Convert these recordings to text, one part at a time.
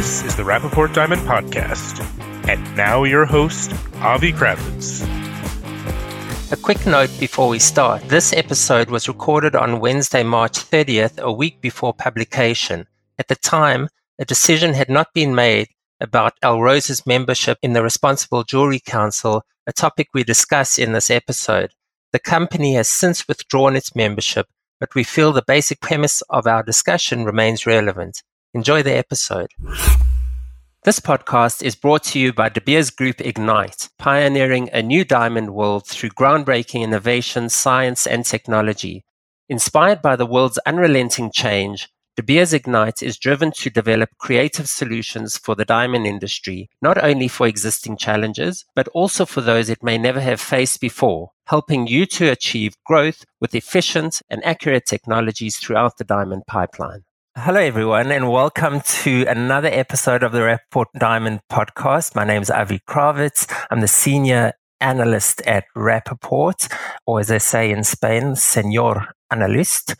This is the Rapaport Diamond Podcast. And now your host, Avi Kravitz. A quick note before we start. This episode was recorded on Wednesday, March 30th, a week before publication. At the time, a decision had not been made about Alrosa's membership in the Responsible Jewelry Council, a topic we discuss in this episode. The company has since withdrawn its membership, but we feel the basic premise of our discussion remains relevant. Enjoy the episode. This podcast is brought to you by De Beers Group Ignite, pioneering a new diamond world through groundbreaking innovation, science, and technology. Inspired by the world's unrelenting change, De Beers Ignite is driven to develop creative solutions for the diamond industry, not only for existing challenges, but also for those it may never have faced before, helping you to achieve growth with efficient and accurate technologies throughout the diamond pipeline. Hello, everyone, and welcome to another episode of the Rapaport Diamond podcast. My name is Avi Kravitz. I'm the senior analyst at Rapaport, or as they say in Spain, Senor Analyst.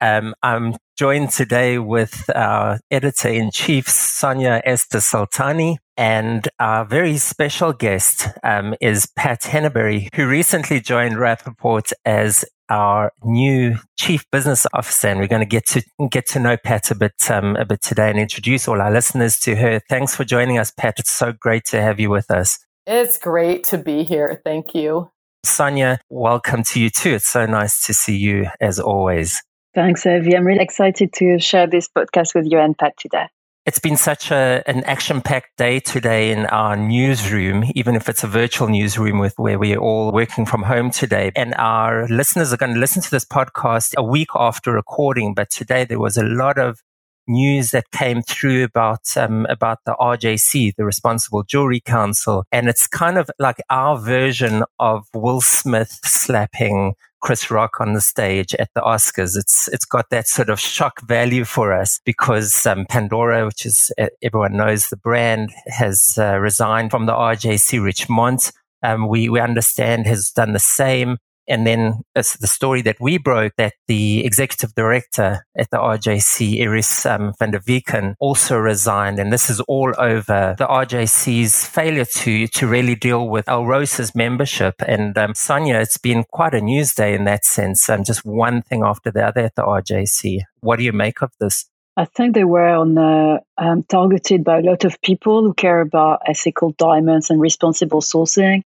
Um, I'm joined today with our editor in chief, Sonia Esther Soltani. And our very special guest um, is Pat Henneberry, who recently joined Rapaport as our new chief business officer, and we're going to get to get to know Pat a bit um, a bit today and introduce all our listeners to her. Thanks for joining us, Pat. It's so great to have you with us. It's great to be here. Thank you, Sonia. Welcome to you too. It's so nice to see you as always. Thanks, Evie. I'm really excited to share this podcast with you and Pat today. It's been such a, an action packed day today in our newsroom, even if it's a virtual newsroom with where we're all working from home today. And our listeners are going to listen to this podcast a week after recording. But today there was a lot of news that came through about um, about the RJC, the Responsible Jewelry Council, and it's kind of like our version of Will Smith slapping Chris Rock on the stage at the Oscars. It's it's got that sort of shock value for us because um, Pandora, which is everyone knows the brand, has uh, resigned from the RJC. Richemont, um, we we understand, has done the same. And then it's the story that we broke that the executive director at the RJC, Iris um, van der Veken, also resigned. And this is all over the RJC's failure to, to really deal with Alrosa's membership. And um, Sonia, it's been quite a news day in that sense. Um, just one thing after the other at the RJC. What do you make of this? I think they were on uh, um, targeted by a lot of people who care about ethical diamonds and responsible sourcing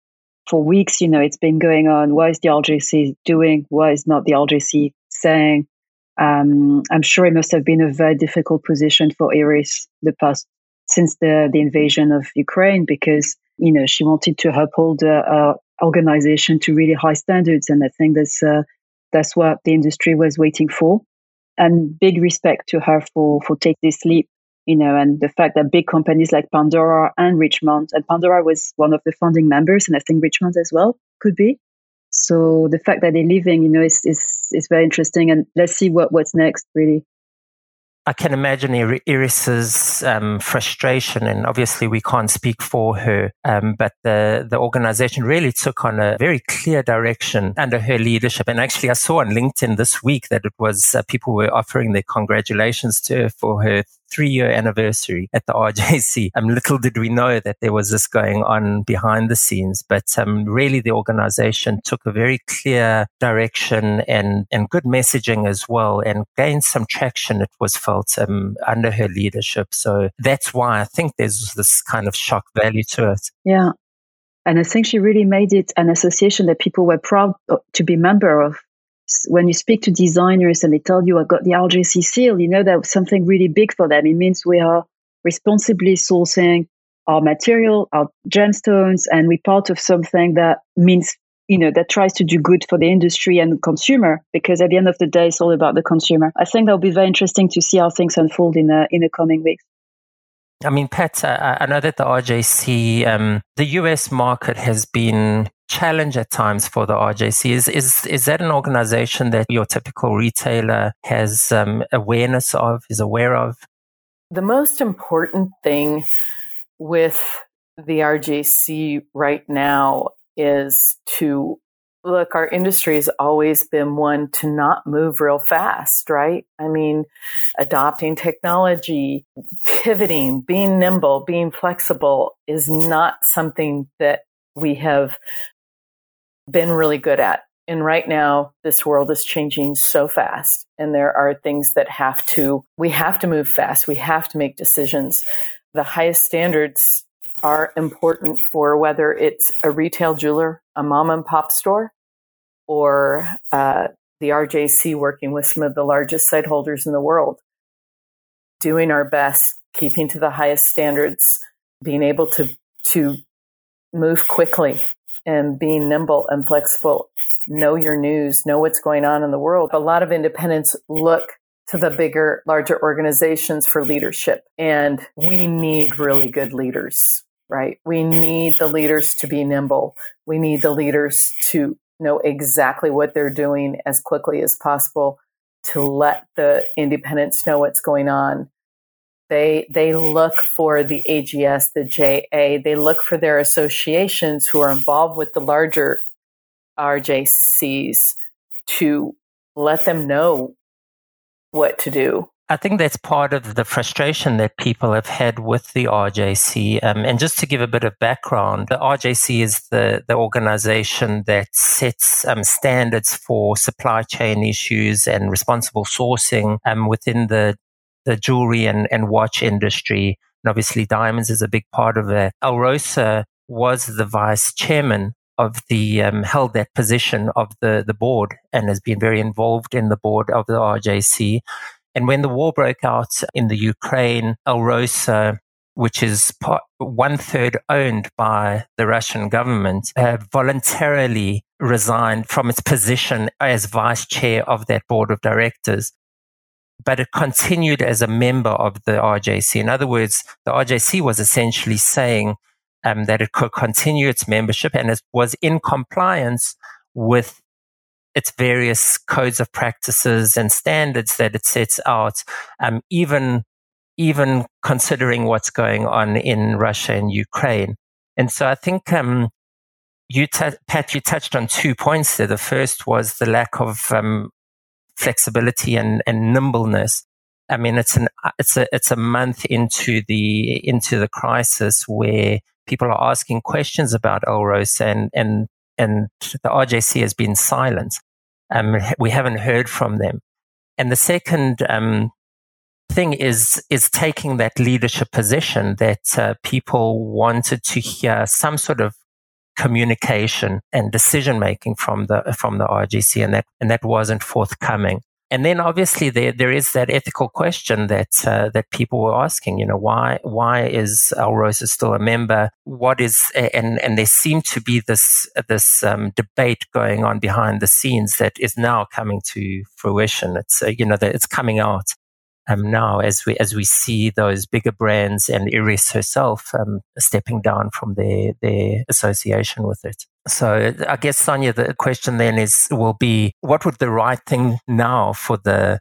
for weeks, you know, it's been going on. What is the RJC doing? What is not the RJC saying? Um, I'm sure it must have been a very difficult position for Iris the past since the the invasion of Ukraine because you know she wanted to uphold uh, organization to really high standards, and I think that's uh, that's what the industry was waiting for. And big respect to her for for take this leap you know, and the fact that big companies like Pandora and Richemont, and Pandora was one of the founding members, and I think Richemont as well could be. So the fact that they're leaving, you know, is is is very interesting, and let's see what what's next, really. I can imagine Iris's um, frustration, and obviously we can't speak for her, um, but the, the organization really took on a very clear direction under her leadership. And actually, I saw on LinkedIn this week that it was uh, people were offering their congratulations to her for her three year anniversary at the RJC. Um, little did we know that there was this going on behind the scenes, but um, really the organization took a very clear direction and, and good messaging as well and gained some traction, it was felt, um, under her leadership. So that's why I think there's this kind of shock value to it. Yeah. And I think she really made it an association that people were proud to be member of when you speak to designers and they tell you I got the RJC seal, you know that was something really big for them. It means we are responsibly sourcing our material, our gemstones, and we're part of something that means you know that tries to do good for the industry and the consumer because at the end of the day it's all about the consumer i think that'll be very interesting to see how things unfold in the in the coming weeks I mean, Pat, I know that the RJC, um, the US market has been challenge at times for the RJC? Is is is that an organization that your typical retailer has um, awareness of, is aware of? The most important thing with the RJC right now is to look, our industry has always been one to not move real fast, right? I mean, adopting technology, pivoting, being nimble, being flexible is not something that we have been really good at. And right now, this world is changing so fast, and there are things that have to, we have to move fast. We have to make decisions. The highest standards are important for whether it's a retail jeweler, a mom and pop store, or uh, the RJC working with some of the largest site holders in the world. Doing our best, keeping to the highest standards, being able to to move quickly and being nimble and flexible. Know your news, know what's going on in the world. A lot of independents look to the bigger, larger organizations for leadership. And we need really good leaders right? We need the leaders to be nimble. We need the leaders to know exactly what they're doing as quickly as possible to let the independents know what's going on. They, they look for the AGS, the JA, they look for their associations who are involved with the larger RJCs to let them know what to do I think that's part of the frustration that people have had with the RJC. Um, and just to give a bit of background, the RJC is the, the organization that sets um, standards for supply chain issues and responsible sourcing um, within the, the jewelry and, and watch industry. And obviously, diamonds is a big part of it. Alrosa was the vice chairman of the um, held that position of the the board and has been very involved in the board of the RJC. And when the war broke out in the Ukraine, Alrosa, which is part, one third owned by the Russian government, uh, voluntarily resigned from its position as vice chair of that board of directors. But it continued as a member of the RJC. In other words, the RJC was essentially saying um, that it could continue its membership and it was in compliance with its various codes of practices and standards that it sets out, um, even even considering what's going on in Russia and Ukraine. And so I think um, you, t- Pat, you touched on two points there. The first was the lack of um, flexibility and, and nimbleness. I mean, it's an it's a it's a month into the into the crisis where people are asking questions about Alrosa and and and the RJC has been silent. Um, we haven't heard from them. And the second um, thing is is taking that leadership position that uh, people wanted to hear some sort of communication and decision making from the from the RJC, and that and that wasn't forthcoming. And then obviously there there is that ethical question that uh, that people were asking. You know, why why is Alrosa still a member? What is and and there seemed to be this this um, debate going on behind the scenes that is now coming to fruition. It's uh, you know that it's coming out um, now as we as we see those bigger brands and Iris herself um, stepping down from their their association with it. So I guess Sonia, the question then is will be what would the right thing now for the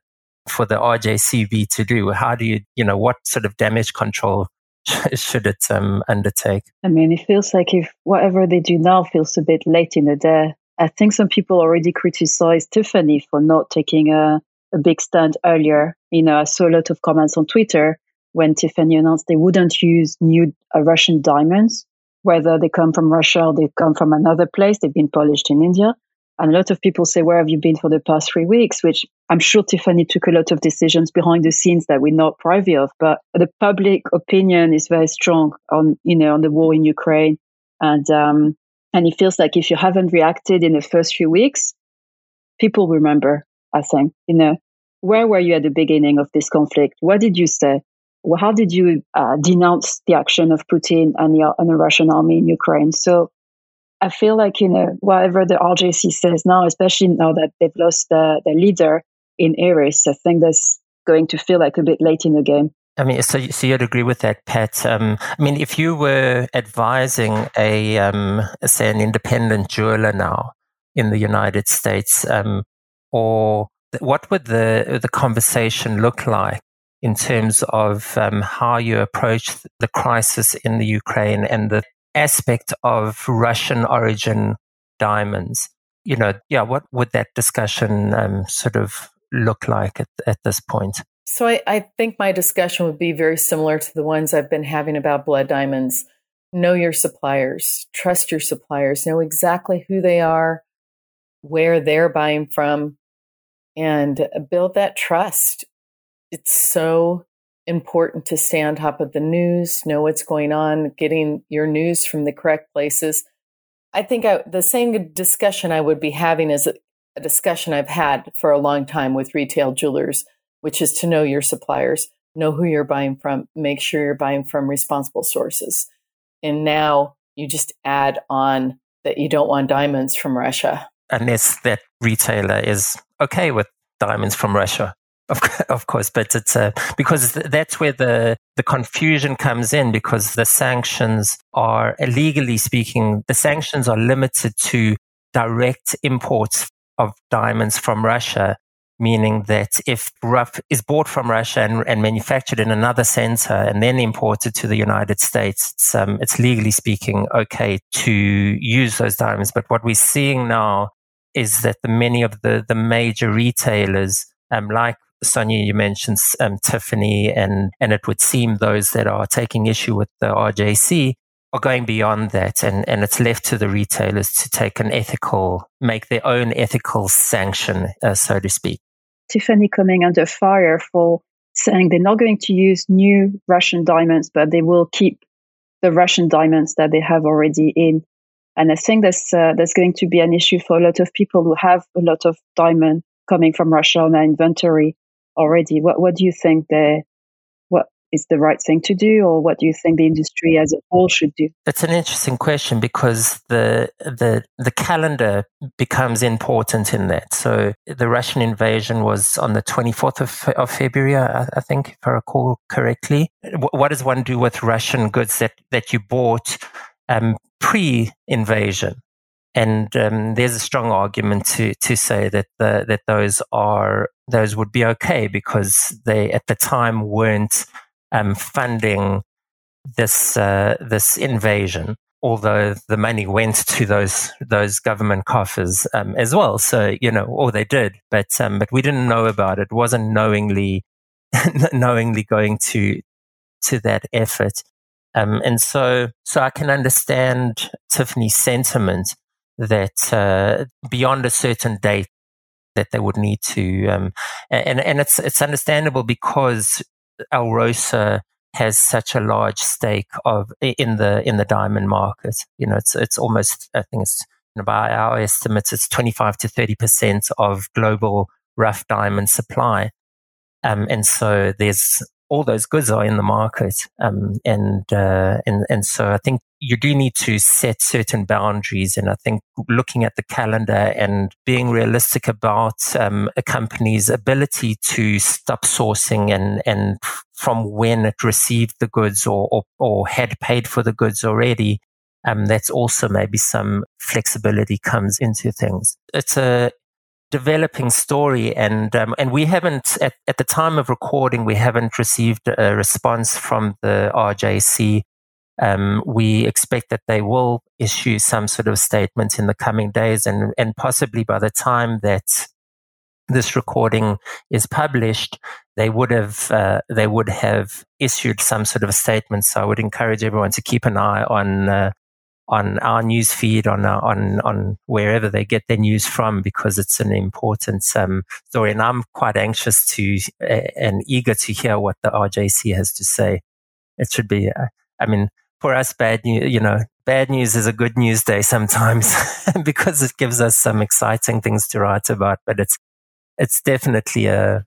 for the RJCB to do? How do you you know what sort of damage control should it um, undertake? I mean, it feels like if whatever they do now feels a bit late in the day. I think some people already criticized Tiffany for not taking a a big stand earlier. You know, I saw a lot of comments on Twitter when Tiffany announced they wouldn't use new uh, Russian diamonds, whether they come from Russia or they come from another place. They've been polished in India. And a lot of people say, Where have you been for the past three weeks? Which I'm sure Tiffany took a lot of decisions behind the scenes that we're not privy of. But the public opinion is very strong on, you know, on the war in Ukraine. And, um, and it feels like if you haven't reacted in the first few weeks, people remember I think, you know, where were you at the beginning of this conflict? What did you say? How did you uh, denounce the action of Putin and the, and the Russian army in Ukraine? So I feel like, you know, whatever the RJC says now, especially now that they've lost the, the leader in Iris, I think that's going to feel like a bit late in the game. I mean, so, so you'd agree with that, Pat? Um, I mean, if you were advising a, um, say, an independent jeweler now in the United States, um, or what would the the conversation look like in terms of um, how you approach the crisis in the Ukraine and the aspect of Russian origin diamonds? you know, yeah, what would that discussion um, sort of look like at, at this point? So I, I think my discussion would be very similar to the ones I've been having about blood diamonds. Know your suppliers, trust your suppliers, know exactly who they are, where they're buying from, and uh, build that trust. It's so important to stay on top of the news, know what's going on, getting your news from the correct places. I think I, the same discussion I would be having is a, a discussion I've had for a long time with retail jewelers, which is to know your suppliers, know who you're buying from, make sure you're buying from responsible sources. And now you just add on that you don't want diamonds from Russia. Unless that retailer is okay with diamonds from Russia. Of, of course, but it's uh, because that's where the the confusion comes in because the sanctions are legally speaking, the sanctions are limited to direct imports of diamonds from Russia, meaning that if rough is bought from Russia and, and manufactured in another center and then imported to the United States, it's, um, it's legally speaking okay to use those diamonds. But what we're seeing now is that the many of the the major retailers, um, like Sonia, you mentioned um, Tiffany, and and it would seem those that are taking issue with the RJC are going beyond that, and and it's left to the retailers to take an ethical, make their own ethical sanction, uh, so to speak. Tiffany coming under fire for saying they're not going to use new Russian diamonds, but they will keep the Russian diamonds that they have already in. And I think that's uh, that's going to be an issue for a lot of people who have a lot of diamond coming from Russia on their inventory already. What what do you think the what is the right thing to do, or what do you think the industry as a whole should do? That's an interesting question because the the the calendar becomes important in that. So the Russian invasion was on the twenty fourth of, of February, I, I, think, if I recall correctly. What does one do with Russian goods that that you bought um, pre-invasion? And um, there's a strong argument to to say that the, that those are those would be okay because they at the time weren't um, funding this uh, this invasion, although the money went to those those government coffers um, as well. So you know, or they did, but um, but we didn't know about it. it wasn't knowingly knowingly going to to that effort. Um, and so, so I can understand Tiffany's sentiment that uh, beyond a certain date that they would need to, um, and and it's it's understandable because Alrosa has such a large stake of in the in the diamond market. You know, it's it's almost I think it's you know, by our estimates it's twenty five to thirty percent of global rough diamond supply. Um, and so there's all those goods are in the market. Um, and, uh, and, and so I think you do need to set certain boundaries. And I think looking at the calendar and being realistic about um, a company's ability to stop sourcing and, and from when it received the goods or, or, or had paid for the goods already. Um, that's also maybe some flexibility comes into things. It's a, developing story and um, and we haven't at, at the time of recording we haven't received a response from the RJC um, we expect that they will issue some sort of statement in the coming days and and possibly by the time that this recording is published they would have uh, they would have issued some sort of a statement. So I would encourage everyone to keep an eye on uh, on our news feed, on uh, on on wherever they get their news from, because it's an important um, story. And I'm quite anxious to uh, and eager to hear what the RJC has to say. It should be, uh, I mean, for us, bad news, you know, bad news is a good news day sometimes because it gives us some exciting things to write about. But it's it's definitely a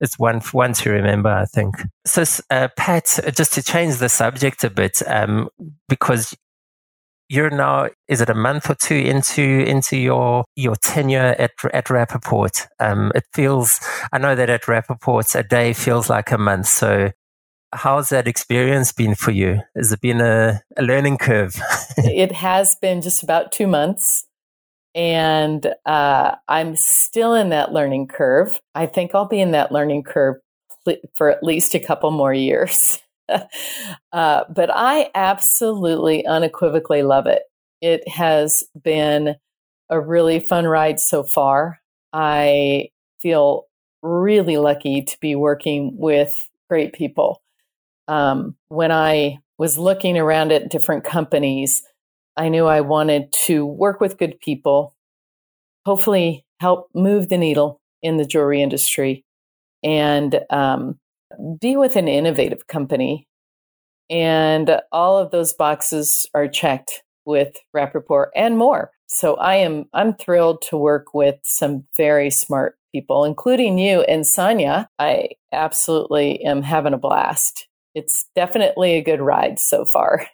it's one one to remember, I think. So, uh, Pat, just to change the subject a bit, um, because you're now is it a month or two into into your your tenure at at Rapaport? Um, it feels I know that at Rapaport a day feels like a month. So how's that experience been for you? Has it been a, a learning curve? it has been just about two months. And uh, I'm still in that learning curve. I think I'll be in that learning curve for at least a couple more years. uh, but I absolutely unequivocally love it. It has been a really fun ride so far. I feel really lucky to be working with great people. Um, when I was looking around at different companies, I knew I wanted to work with good people, hopefully help move the needle in the jewelry industry, and um, be with an innovative company. And all of those boxes are checked with Rapaport and more. So I am I'm thrilled to work with some very smart people, including you and Sonia. I absolutely am having a blast. It's definitely a good ride so far.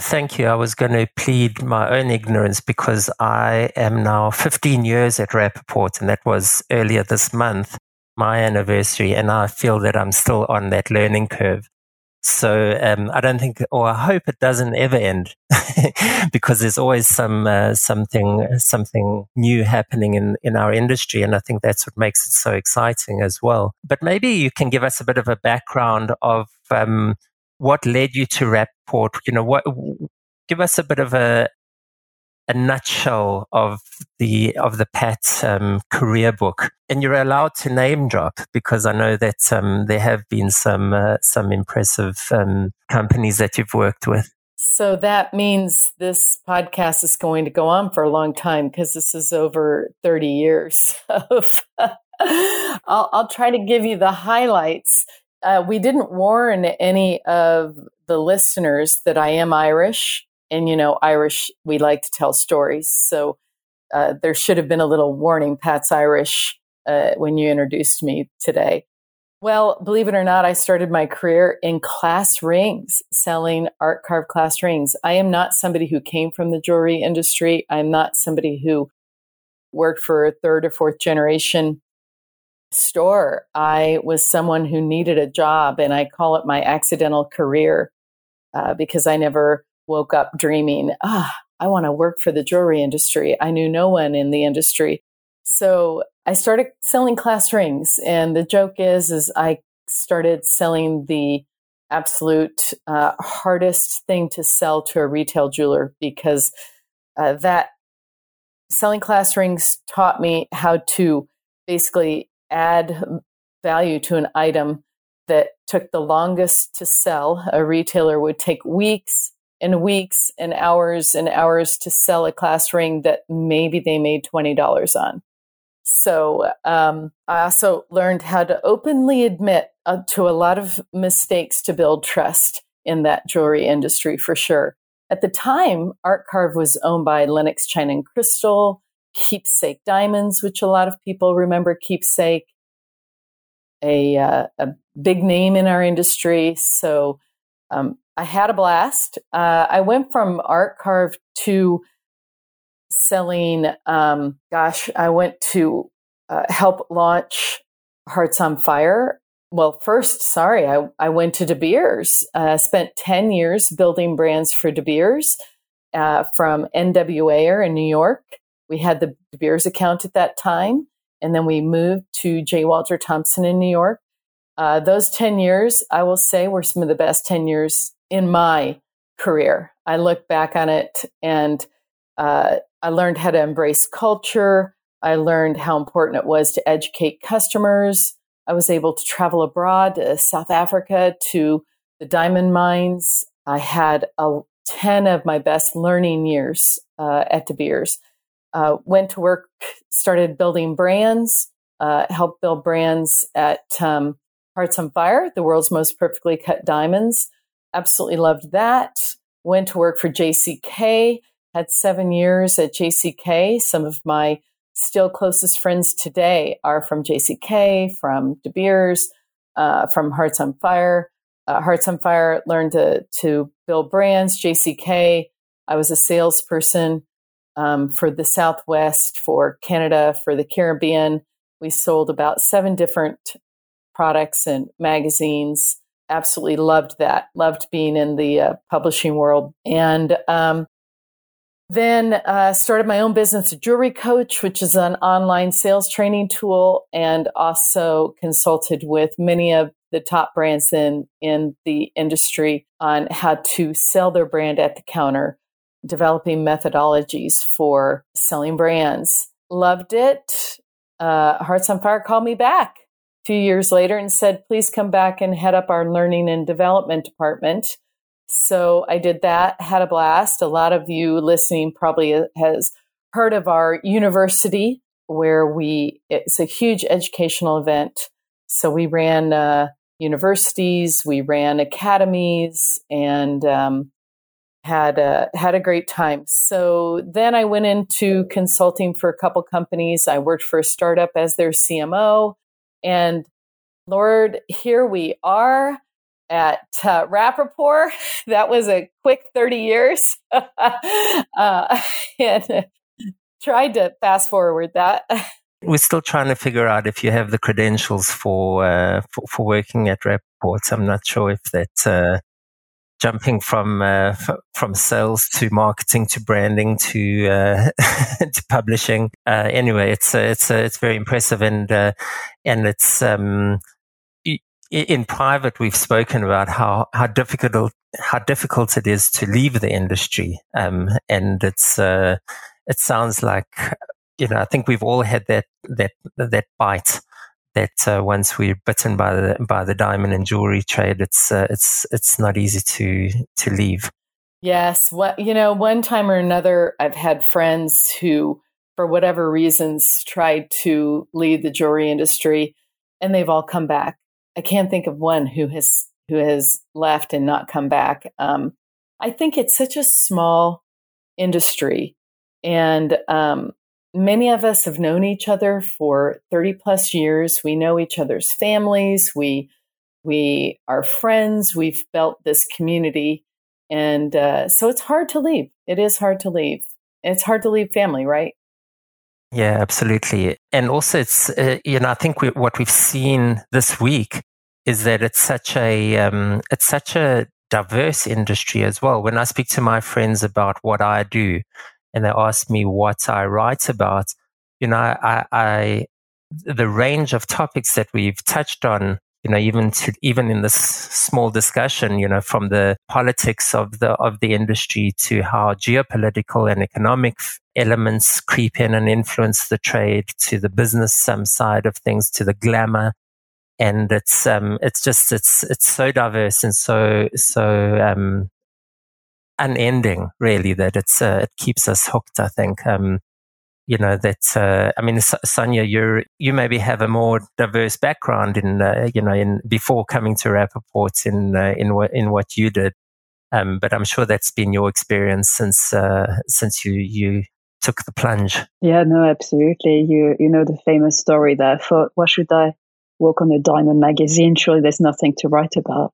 Thank you. I was going to plead my own ignorance because I am now 15 years at Rapaport, and that was earlier this month, my anniversary, and I feel that I'm still on that learning curve. So um, I don't think, or I hope it doesn't ever end, because there's always some uh, something something new happening in in our industry, and I think that's what makes it so exciting as well. But maybe you can give us a bit of a background of um, what led you to Rapaport. You know, what give us a bit of a a nutshell of the of the Pat um, career book, and you're allowed to name drop because I know that um, there have been some uh, some impressive um, companies that you've worked with. So that means this podcast is going to go on for a long time because this is over 30 years of. I'll, I'll try to give you the highlights. Uh, we didn't warn any of the listeners that I am Irish and you know irish we like to tell stories. So uh, there should have been a little warning pat's irish uh, when you introduced me today. Well believe it or not i started my career in class rings selling ArtCarved class rings. I am not somebody who came from the jewelry industry. I'm not somebody who worked for a third or fourth generation store. I was someone who needed a job and i call it my accidental career uh, because i never woke up dreaming, ah, I want to work for the jewelry industry. I knew no one in the industry. So I started selling class rings. And the joke is, is I started selling the absolute uh, hardest thing to sell to a retail jeweler because uh, that selling class rings taught me how to basically add value to an item that took the longest to sell. A retailer would take weeks and weeks and hours and hours to sell a class ring that maybe they made $20 on. So um, I also learned how to openly admit uh, to a lot of mistakes to build trust in that jewelry industry for sure. At the time, Art Carve was owned by Lenox China and Crystal, Keepsake Diamonds, which a lot of people remember Keepsake, a, uh, a big name in our industry. So um, I had a blast. Uh, I went from art carve to selling. Um, gosh, I went to uh, help launch Hearts on Fire. Well, first, sorry, I, I went to De Beers. Uh, spent 10 years building brands for De Beers uh, from N.W. Ayer in New York. We had the De Beers account at that time. And then we moved to J. Walter Thompson in New York. Uh, those 10 years, I will say, were some of the best 10 years in my career. I look back on it and uh, I learned how to embrace culture. I learned how important it was to educate customers. I was able to travel abroad to South Africa to the diamond mines. I had a, 10 of my best learning years uh, at De Beers. Uh, went to work, started building brands, uh, helped build brands at um, Hearts on Fire, the world's most perfectly cut diamonds. Absolutely loved that. Went to work for JCK, had seven years at JCK. Some of my still closest friends today are from JCK, from De Beers, uh, from Hearts on Fire. Uh, Hearts on Fire learned to, to build brands. JCK, I was a salesperson um, for the Southwest, for Canada, for the Caribbean. We sold about seven different products and magazines. Absolutely loved that. Loved being in the uh, publishing world. And um, then uh, started my own business, Jewelry Coach, which is an online sales training tool, and also consulted with many of the top brands in in the industry on how to sell their brand at the counter. developing methodologies for selling brands. Loved it. Uh, Hearts on Fire called me back few years later and said, please come back and head up our learning and development department. So I did that, had a blast. A lot of you listening probably has heard of our university where we, it's a huge educational event. So we ran uh, universities, we ran academies, and um, had a, had a great time. So then I went into consulting for a couple companies. I worked for a startup as their CMO, and Lord, here we are at uh. That was a quick 30 years. uh, and tried to fast forward that. We're still trying to figure out if you have the credentials for uh, for, for, working at Rapaport. I'm not sure if that uh, jumping from uh, f- from sales to marketing to branding to uh, to publishing. Uh, anyway, it's it's it's very impressive and and it's um, in private, we've spoken about how, how difficult how difficult it is to leave the industry, um, and it's uh, it sounds like you know I think we've all had that that that bite that uh, once we're bitten by the by the diamond and jewelry trade, it's uh, it's it's not easy to to leave. Yes, what you know, one time or another, I've had friends who, for whatever reasons, tried to leave the jewelry industry, and they've all come back I can't think of one who has who has left and not come back. Um, I think it's such a small industry, and um, many of us have known each other for thirty plus years. We know each other's families. We we are friends. We've built this community, and uh, so it's hard to leave. It is hard to leave. It's hard to leave family, right? Yeah, absolutely. And also, it's, uh, you know, I think we, what we've seen this week is that it's such a, um, it's such a diverse industry as well. When I speak to my friends about what I do and they ask me what I write about, you know, I, I the range of topics that we've touched on you know, even to, even in this small discussion, you know, from the politics of the of the industry to how geopolitical and economic elements creep in and influence the trade, to the business um, side of things, to the glamour, and it's um, it's just it's it's so diverse and so so um, unending, really, that it's uh, it keeps us hooked. I think. Um, you know that uh, I mean, Sonia, you you maybe have a more diverse background in uh, you know in before coming to Rapaport in uh, in what in what you did, um, but I'm sure that's been your experience since uh, since you you took the plunge. Yeah, no, absolutely. You you know the famous story there. For what should I work on a Diamond magazine? Surely there's nothing to write about.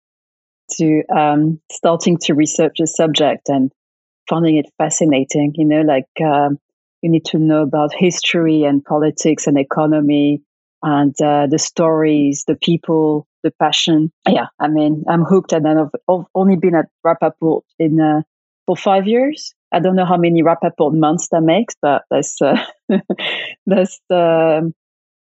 To um, starting to research the subject and finding it fascinating. You know, like. Um, you need to know about history and politics and economy and uh, the stories, the people, the passion. Yeah, I mean, I'm hooked, and I've, only been at Rapaport in uh, for five years. I don't know how many Rapaport months that makes, but that's uh, that's um,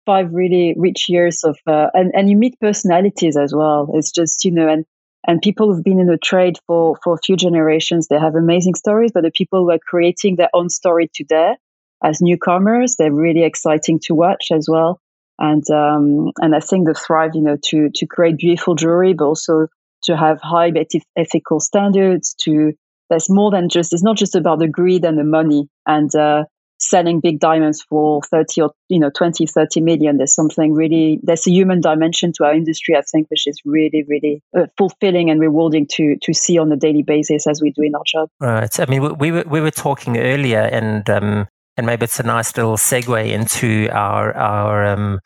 five really rich years of, uh, and and you meet personalities as well. It's just you know, and and people who've been in the trade for for a few generations, they have amazing stories. But the people who are creating their own story today, as newcomers. They're really exciting to watch as well. And um, and I think the thrive, you know, to to create beautiful jewelry, but also to have high ethical standards. To there's more than just it's not just about the greed and the money and uh, selling big diamonds for 30 or you know 20 30 million there's something really there's a human dimension to our industry i think which is really really uh, fulfilling and rewarding to to see on a daily basis as we do in our job right i mean we, we were we were talking earlier and um, and maybe it's a nice little segue into our our um,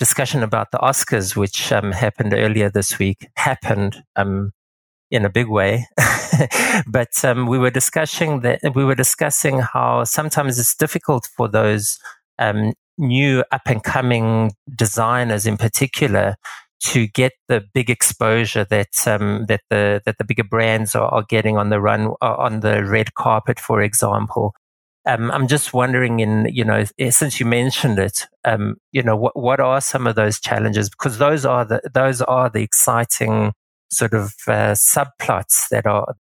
discussion about the Oscars, which um, happened earlier this week. Happened um, in a big way, but um, we were discussing that we were discussing how sometimes it's difficult for those um, new up and coming designers, in particular, to get the big exposure that um, that the that the bigger brands are, are getting on the run on the red carpet, for example. Um, I'm just wondering, in you know, eh, since you mentioned it, um, you know, what what are some of those challenges? Because those are the those are the exciting sort of uh, subplots that are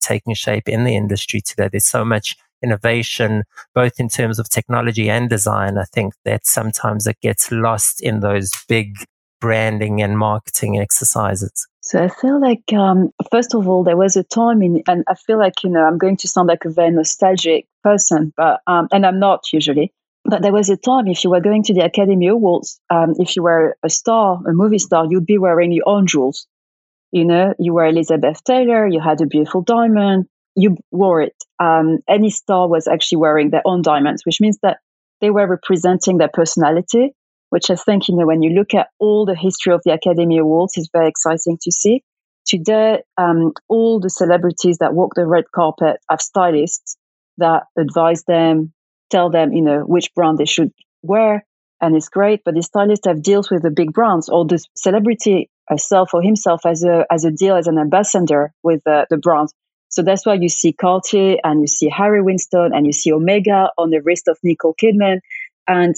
taking shape in the industry today. There's so much innovation, both in terms of technology and design. I think that sometimes it gets lost in those big branding and marketing exercises. So I feel like, um, first of all, there was a time in, and I feel like, you know, I'm going to sound like a very nostalgic person, but, um, and I'm not usually, but there was a time if you were going to the Academy Awards, um, if you were a star, a movie star, you'd be wearing your own jewels. You know, you were Elizabeth Taylor, you had a beautiful diamond, you wore it. Um, any star was actually wearing their own diamonds, which means that they were representing their personality, which I think, you know, when you look at all the history of the Academy Awards, is very exciting to see. Today, um, all the celebrities that walk the red carpet have stylists that advise them, tell them, you know, which brand they should wear. And it's great, but the stylists have deals with the big brands or the celebrity herself or himself as a, as a deal, as an ambassador with the brand. So that's why you see Cartier and you see Harry Winston and you see Omega on the wrist of Nicole Kidman. And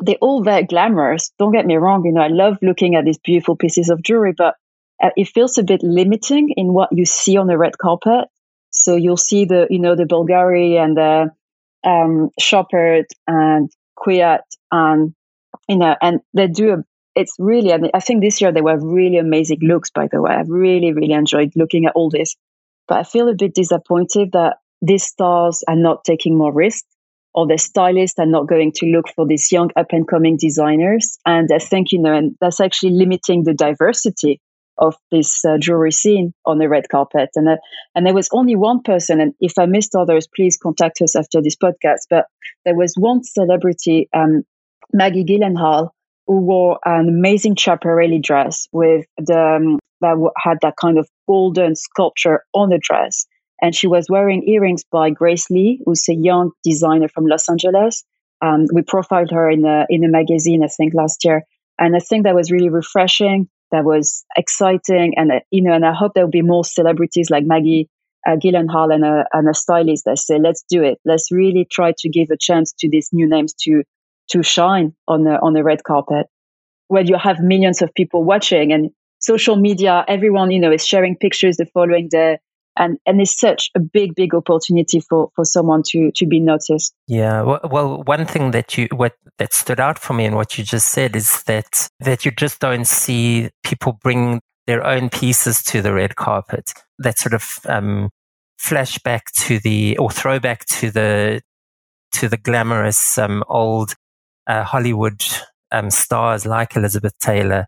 they're all very glamorous. Don't get me wrong. You know, I love looking at these beautiful pieces of jewelry, but uh, it feels a bit limiting in what you see on the red carpet. So you'll see the, you know, the Bulgari and the um, Chopard and Kwiat and you know, and they do a. It's really, I, mean, I think this year they were really amazing looks. By the way, I really, really enjoyed looking at all this, but I feel a bit disappointed that these stars are not taking more risks, or the stylists are not going to look for these young up and coming designers. And I think you know, and that's actually limiting the diversity of this uh, jewelry scene on the red carpet. And uh, and there was only one person, and if I missed others, please contact us after this podcast. But there was one celebrity, um, Maggie Gyllenhaal, who wore an amazing Schiaparelli dress with the um, that had that kind of golden sculpture on the dress. And she was wearing earrings by Grace Lee, who's a young designer from Los Angeles. Um, we profiled her in a in a magazine, I think, last year, and I think that was really refreshing that was exciting. And, uh, you know, and I hope there will be more celebrities like Maggie uh, Gyllenhaal and a, and a stylist that say, let's do it. Let's really try to give a chance to these new names to, to shine on the, on the red carpet. Where you have millions of people watching and social media, everyone, you know, is sharing pictures the following day and and it's such a big big opportunity for for someone to to be noticed. Yeah. Well, one thing that you what that stood out for me in what you just said is that that you just don't see people bring their own pieces to the red carpet. That sort of um, flashback to the or throwback to the to the glamorous um, old uh, hollywood um, stars like elizabeth taylor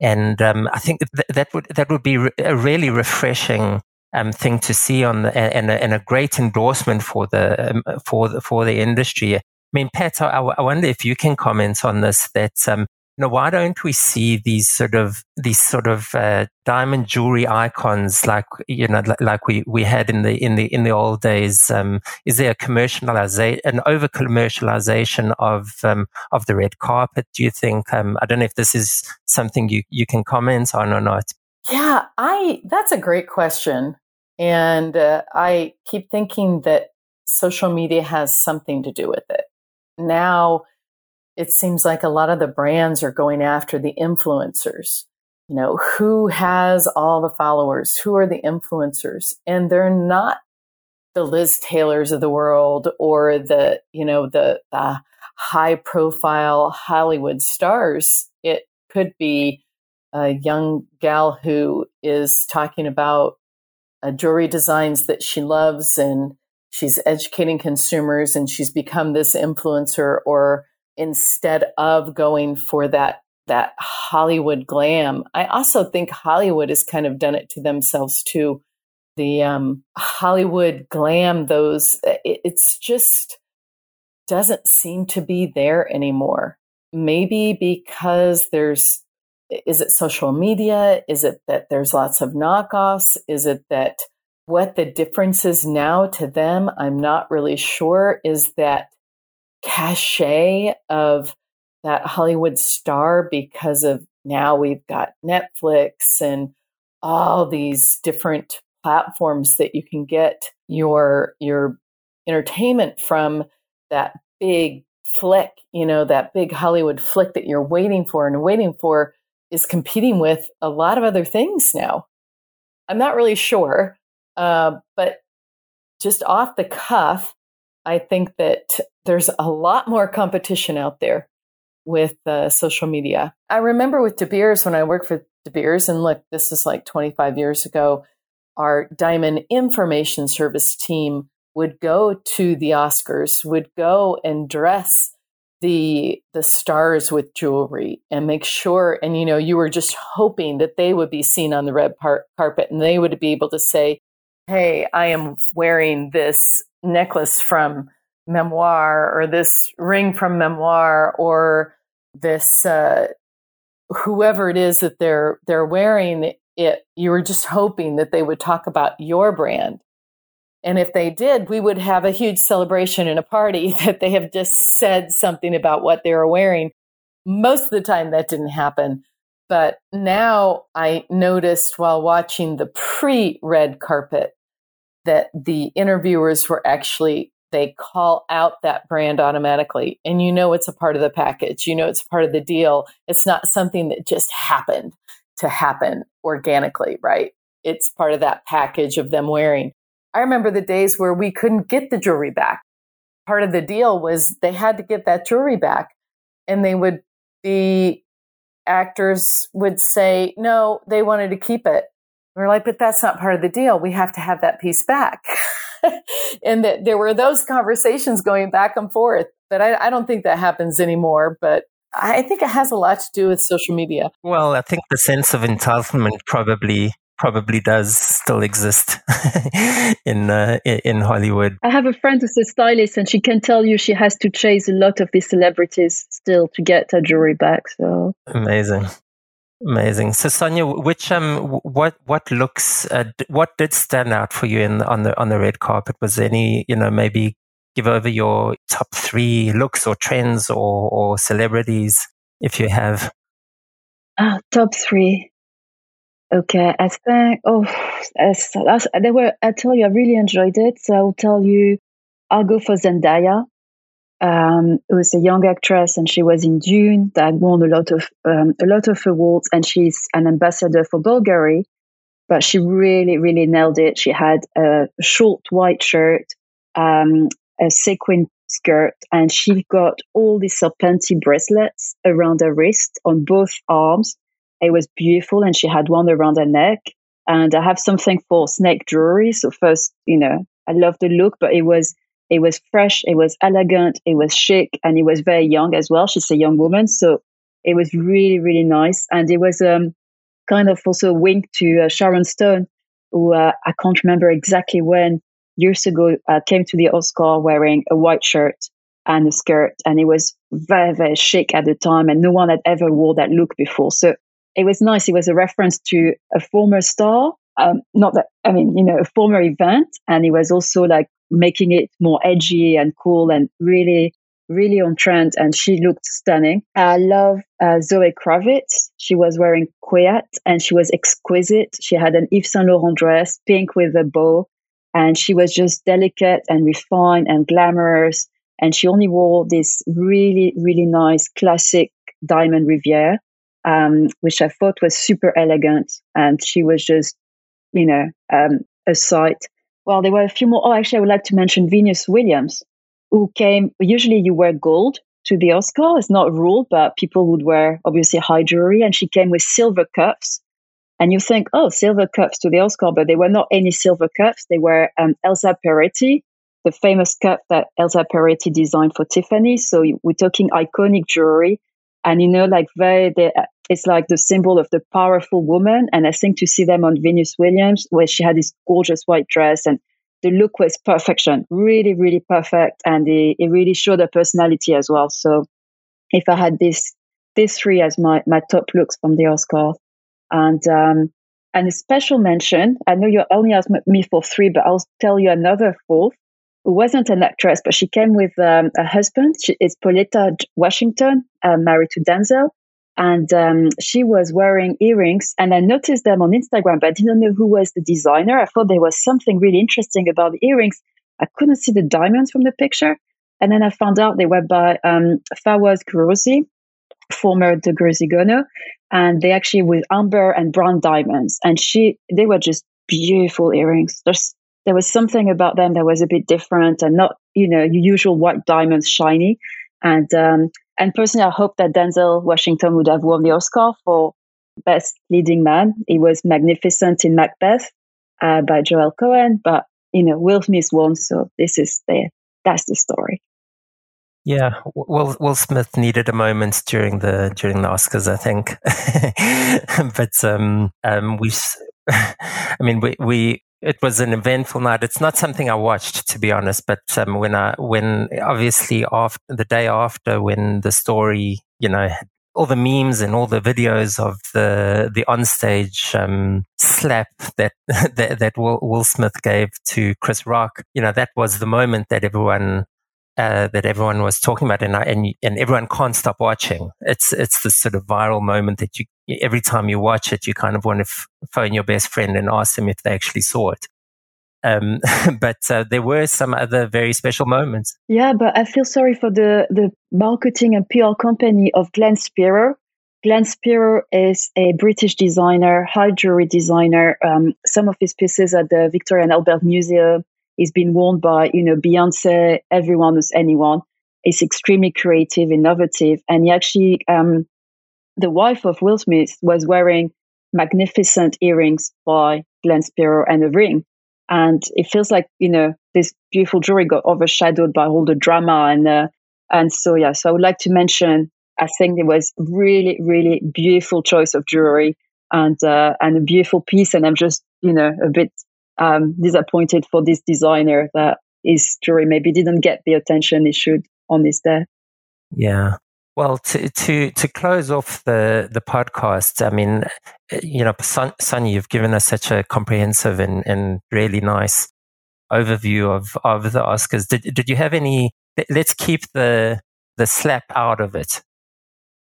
and um, I think that, that would that would be a really refreshing um, thing to see on the, and, a, and a great endorsement for the um, for the, for the industry. I mean, Pat, I, I, wonder if you can comment on this. That um, know, why don't we see these sort of these sort of uh, diamond jewelry icons like you know like we, we had in the in the in the old days? Um, is there a commercialization, an over commercialization of um, of the red carpet? Do you think? Um, I don't know if this is something you you can comment on or not. Yeah, I that's a great question. And uh, I keep thinking that social media has something to do with it. Now it seems like a lot of the brands are going after the influencers. You know, who has all the followers? Who are the influencers? And they're not the Liz Taylors of the world or the, you know, the uh, high profile Hollywood stars. It could be a young gal who is talking about uh, jewelry designs that she loves and she's educating consumers and she's become this influencer or instead of going for that that Hollywood glam. I also think Hollywood has kind of done it to themselves too. The um, Hollywood glam, those it, it's just doesn't seem to be there anymore. Maybe because there's is it social media? Is it that there's lots of knockoffs? Is it that what the difference is now to them? I'm not really sure. Is that cachet of that Hollywood star because of now we've got Netflix and all these different platforms that you can get your your entertainment from that big flick, you know, that big Hollywood flick that you're waiting for and waiting for is competing with a lot of other things now. I'm not really sure. Uh, but just off the cuff, I think that there's a lot more competition out there with uh, social media. I remember with De Beers when I worked for De Beers, and look, this is like 25 years ago, our Diamond Information Service team would go to the Oscars, would go and dress the the stars with jewelry and make sure and you know you were just hoping that they would be seen on the red par- carpet and they would be able to say hey i am wearing this necklace from memoir or this ring from memoir or this uh, whoever it is that they're they're wearing it you were just hoping that they would talk about your brand. And if they did we would have a huge celebration and a party that they have just said something about what they were wearing. Most of the time that didn't happen. But now i noticed while watching the pre red carpet that the interviewers were actually they call out that brand automatically. And you know it's a part of the package. You know it's part of the deal. It's not something that just happened to happen organically, right? It's part of that package of them wearing. I remember the days where we couldn't get the jewelry back. Part of the deal was they had to get that jewelry back. And they would, the actors would say, no, they wanted to keep it. We're like, but that's not part of the deal. We have to have that piece back. and that there were those conversations going back and forth. But I, I don't think that happens anymore. But I think it has a lot to do with social media. Well, I think the sense of entitlement probably probably does still exist in uh, in Hollywood. I have a friend who's a stylist, and she can tell you she has to chase a lot of these celebrities still to get her jewelry back. So amazing. Amazing. So Sonia, which um, what what looks, uh, what did stand out for you in on the on the red carpet? Was any, you know, maybe give over your top three looks or trends or or celebrities if you have. Ah, top three. Okay, I think. Oh, as, as, they were. I tell you, I really enjoyed it. So I'll tell you. I'll go for Zendaya um, who was a young actress, and she was in Dune that won a lot of um, a lot of awards, and she's an ambassador for Bulgari. But she really, really nailed it. She had a short white shirt, um, a sequin skirt, and she got all these serpenti bracelets around her wrist on both arms. It was beautiful, and she had one around her neck. And I have something for snake jewelry. So first, you know, I love the look, but it was it was fresh, it was elegant, it was chic, and it was very young as well. She's a young woman, so it was really, really nice. And it was um, kind of also a wink to uh, Sharon Stone, who uh, I can't remember exactly when years ago uh, came to the Oscar wearing a white shirt and a skirt, and it was very, very chic at the time, and no one had ever wore that look before. So it was nice. It was a reference to a former star. Um, not that I mean, you know, a former event, and it was also like making it more edgy and cool and really, really on trend. And she looked stunning. I love uh, Zoe Kravitz. She was wearing quiet and she was exquisite. She had an Yves Saint Laurent dress, pink with a bow, and she was just delicate and refined and glamorous. And she only wore this really, really nice classic diamond Riviere, um, which I thought was super elegant. And she was just, you know, um, a sight. Well, there were a few more. Oh, actually, I would like to mention Venus Williams, who came. Usually, you wear gold to the Oscar. It's not a rule, but people would wear obviously high jewelry, and she came with silver cuffs. And you think, oh, silver cuffs to the Oscar, but they were not any silver cuffs. They were um, Elsa Peretti, the famous cuff that Elsa Peretti designed for Tiffany. So we're talking iconic jewelry, and you know, like very, they, it's like the symbol of the powerful woman. And I think to see them on Venus Williams, where she had this gorgeous white dress and the look was perfection, really, really perfect. And it, it really showed her personality as well. So if I had this, these three as my, my top looks from the Oscar and, um, and a special mention, I know you only asked me for three, but I'll tell you another fourth who wasn't an actress, but she came with um, a husband. She is Pauletta Washington, uh, married to Denzel and um, she was wearing earrings and i noticed them on instagram but i didn't know who was the designer. I thought there was something really interesting about the earrings. I couldn't see the diamonds from the picture. And then i found out they were by um, Fawaz Gruosi, former de Grisogono and they actually with amber and brown diamonds. And she they were just beautiful earrings. Just there was something about them that was a bit different and not, you know, your usual white diamonds shiny. And um, and personally, I hope that Denzel Washington would have won the Oscar for best leading man. He was magnificent in Macbeth uh, by Joel Coen, but you know, Will Smith won, so this is the that's the story. Yeah, Will Will Smith needed a moment during the during the Oscars, I think. but um, um, we, I mean, we we it was an eventful night. It's not something I watched, to be honest. But um, when I when obviously after the day after, when the story, you know, all the memes and all the videos of the the onstage um, slap that, that that Will, Will Smith gave to Chris Rock, you know, that was the moment that everyone uh, that everyone was talking about, and, and and everyone can't stop watching. It's it's this sort of viral moment that you every time you watch it, you kind of want to f- phone your best friend and ask them if they actually saw it. Um, but uh, there were some other very special moments. Yeah, but I feel sorry for the the marketing and PR company of Glenn Spiro. Glenn Spiro is a British designer, high jewelry designer. Um, some of his pieces at the Victoria and Albert Museum He's been worn by, you know, Beyonce, everyone who's anyone. He's extremely creative, innovative. And he actually, um, the wife of Will Smith was wearing magnificent earrings by Glenn Spiro and a ring. And it feels like, you know, this beautiful jewelry got overshadowed by all the drama. And, uh, and so, yeah, so I would like to mention, I think it was really, really beautiful choice of jewelry and, uh, and a beautiful piece. And I'm just, you know, a bit um, disappointed for this designer that his jewelry maybe didn't get the attention it should on this day. Yeah. Well, to to to close off the the podcast, I mean, you know, Son, Sonia, you've given us such a comprehensive and, and really nice overview of of the Oscars. Did did you have any? Let's keep the the slap out of it.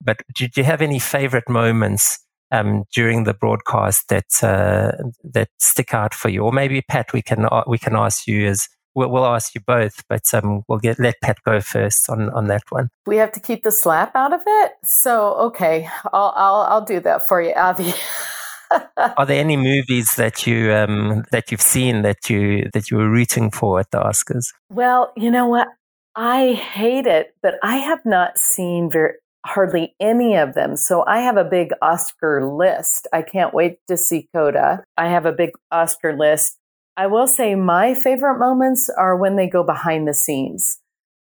But did you have any favorite moments um, during the broadcast that uh, that stick out for you? Or maybe Pat, we can uh, we can ask you as we'll, we'll ask you both, but um, we'll get let Pat go first on on that one. We have to keep the slap out of it. So okay, I'll I'll, I'll do that for you, Avi. Are there any movies that you um, that you've seen that you that you were rooting for at the Oscars? Well, you know what, I hate it, but I have not seen very hardly any of them. So I have a big Oscar list. I can't wait to see Coda. I have a big Oscar list. I will say my favorite moments are when they go behind the scenes.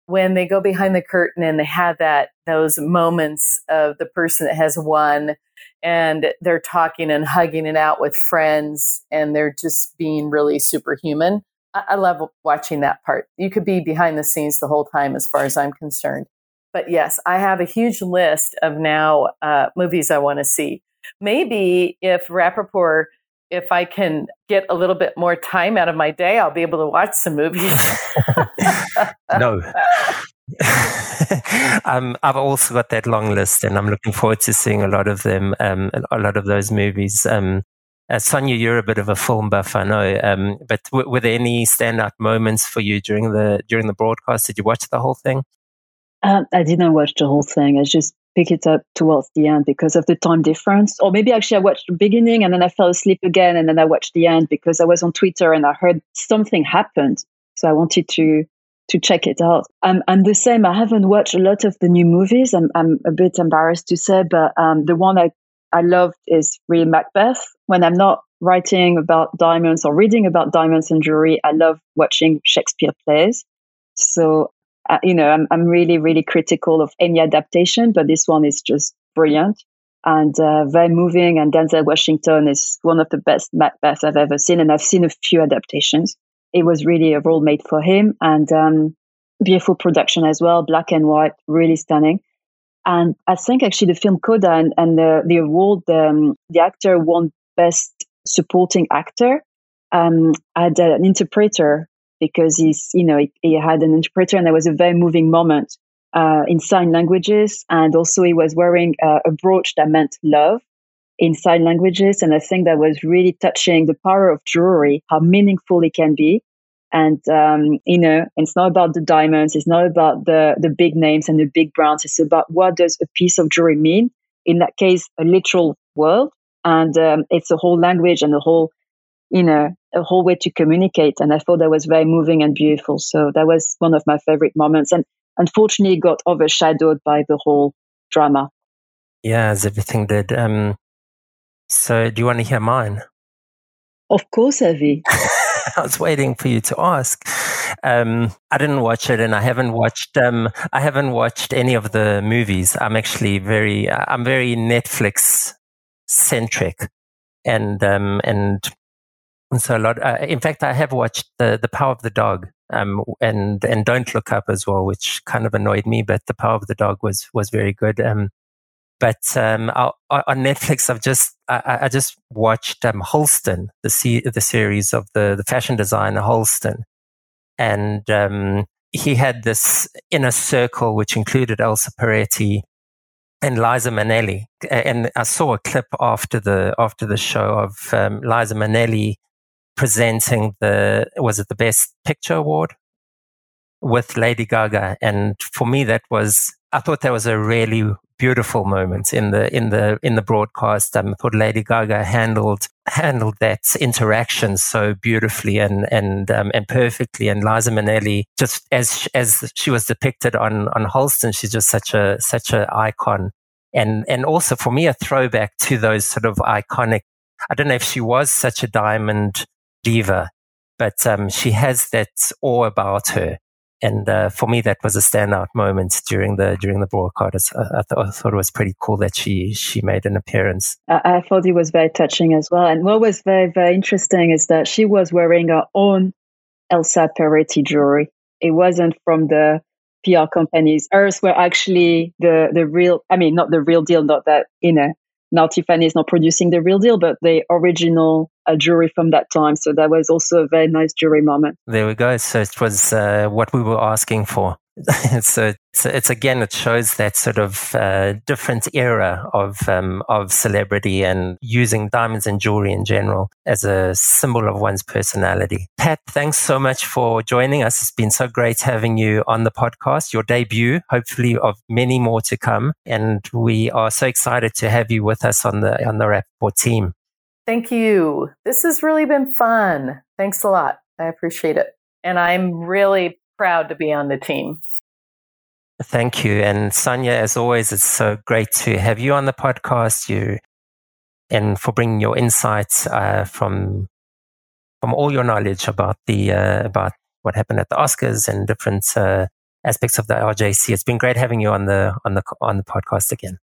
When they go behind the curtain and they have that those moments of the person that has won and they're talking and hugging it out with friends and they're just being really superhuman. I, love watching that part. You could be behind the scenes the whole time as far as I'm concerned. But yes, I have a huge list of now uh, movies I want to see. Maybe if Rapaport, if I can get a little bit more time out of my day, I'll be able to watch some movies. no. um, I've also got that long list, and I'm looking forward to seeing a lot of them, um, a lot of those movies. Um, uh, Sonia, you're a bit of a film buff, I know. Um, but w- were there any standout moments for you during the during the broadcast? Did you watch the whole thing? Um, I didn't watch the whole thing. I just picked it up towards the end because of the time difference. Or maybe actually I watched the beginning and then I fell asleep again and then I watched the end because I was on Twitter and I heard something happened. So I wanted to to check it out. I'm, I'm the same. I haven't watched a lot of the new movies. I'm, I'm a bit embarrassed to say, but um, the one I, I loved is really Macbeth. When I'm not writing about diamonds or reading about diamonds and jewelry, I love watching Shakespeare plays. So uh, you know, I'm, I'm really, really critical of any adaptation, but this one is just brilliant and uh, very moving. And Denzel Washington is one of the best Macbeth I've ever seen, and I've seen a few adaptations. It was really a role made for him, and um, beautiful production as well, black and white, really stunning. And I think actually the film Coda and, and the, the award, um, the actor won Best Supporting Actor. Um, had an interpreter because he's, you know, he, he, had an interpreter and there was a very moving moment uh, in sign languages. And also he was wearing uh, a brooch that meant love in sign languages. And I think that was really touching the power of jewelry, how meaningful it can be. And, um, you know, it's not about the diamonds. It's not about the, the big names and the big brands. It's about what does a piece of jewelry mean? In that case, a literal world. And um, it's a whole language and a whole you know, a whole way to communicate. And I thought that was very moving and beautiful. So that was one of my favorite moments. And unfortunately, it got overshadowed by the whole drama. Yeah, as everything did. Um, so do you want to hear mine? Of course, Avi. I was waiting for you to ask. Um, I didn't watch it, and I haven't watched. Um, I haven't watched any of the movies. I'm actually very. I'm very Netflix centric, and um, and and so a lot. Uh, in fact, I have watched the the Power of the Dog, um, and and Don't Look Up as well, which kind of annoyed me. But the Power of the Dog was was very good. Um, but um, on Netflix, I've just I, I just watched um, Halston, the se- the series of the the fashion designer Halston, and um, he had this inner circle which included Elsa Peretti and Liza Minnelli. And I saw a clip after the after the show of um, Liza Minnelli presenting the was it the Best Picture award with Lady Gaga, and for me that was I thought that was a really beautiful moment in the in the in the broadcast. Um, I thought Lady Gaga handled handled that interaction so beautifully and and um, and perfectly. And Liza Minnelli, just as as she was depicted on on Halston, she's just such a such an icon. And and also for me, a throwback to those sort of iconic. I don't know if she was such a diamond diva, but um, she has that awe about her and uh, for me, that was a standout moment during the during the broadcast. I, I, th- I, thought it was pretty cool that she she made an appearance. I, I, thought it was very touching as well. And what was very very interesting is that she was wearing her own Elsa Peretti jewelry. It wasn't from the PR companies. Hers were actually the the real. I mean, not the real deal. Not that you know now Tiffany is not producing the real deal, but the original uh, jury from that time. So that was also a very nice jury moment. There we go. So it was uh, what we were asking for. so it's, it's, again, it shows that sort of uh, different era of um, of celebrity and using diamonds and jewelry in general as a symbol of one's personality. Pat, thanks so much for joining us. It's been so great having you on the podcast. Your debut, hopefully, of many more to come, and we are so excited to have you with us on the on the Rapaport team. Thank you. This has really been fun. Thanks a lot. I appreciate it. And I'm really proud to be on the team. Thank you. And Sonia, as always, it's so great to have you on the podcast. You and for bringing your insights uh, from from all your knowledge about the uh, about what happened at the Oscars and different uh, aspects of the RJC. It's been great having you on the on the on the podcast again.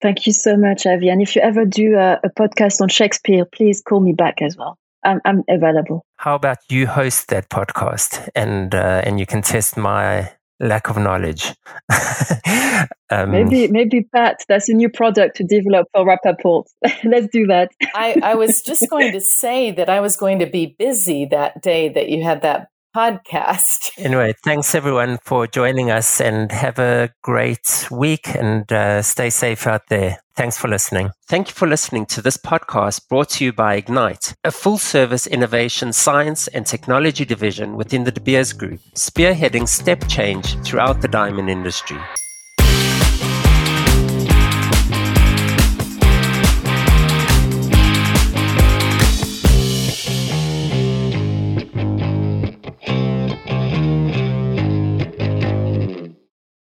Thank you so much, Avi. And if you ever do a, a podcast on Shakespeare, please call me back as well. I'm, I'm available. How about you host that podcast and uh, and you can test my lack of knowledge. um, maybe maybe Pat, that's a new product to develop for Rapaport. Let's do that. I, I was just going to say that I was going to be busy that day that you had that podcast. Anyway, thanks everyone for joining us and have a great week and uh, stay safe out there. Thanks for listening. Thank you for listening to this podcast brought to you by Ignite, a full service innovation science and technology division within the De Beers Group, spearheading step change throughout the diamond industry.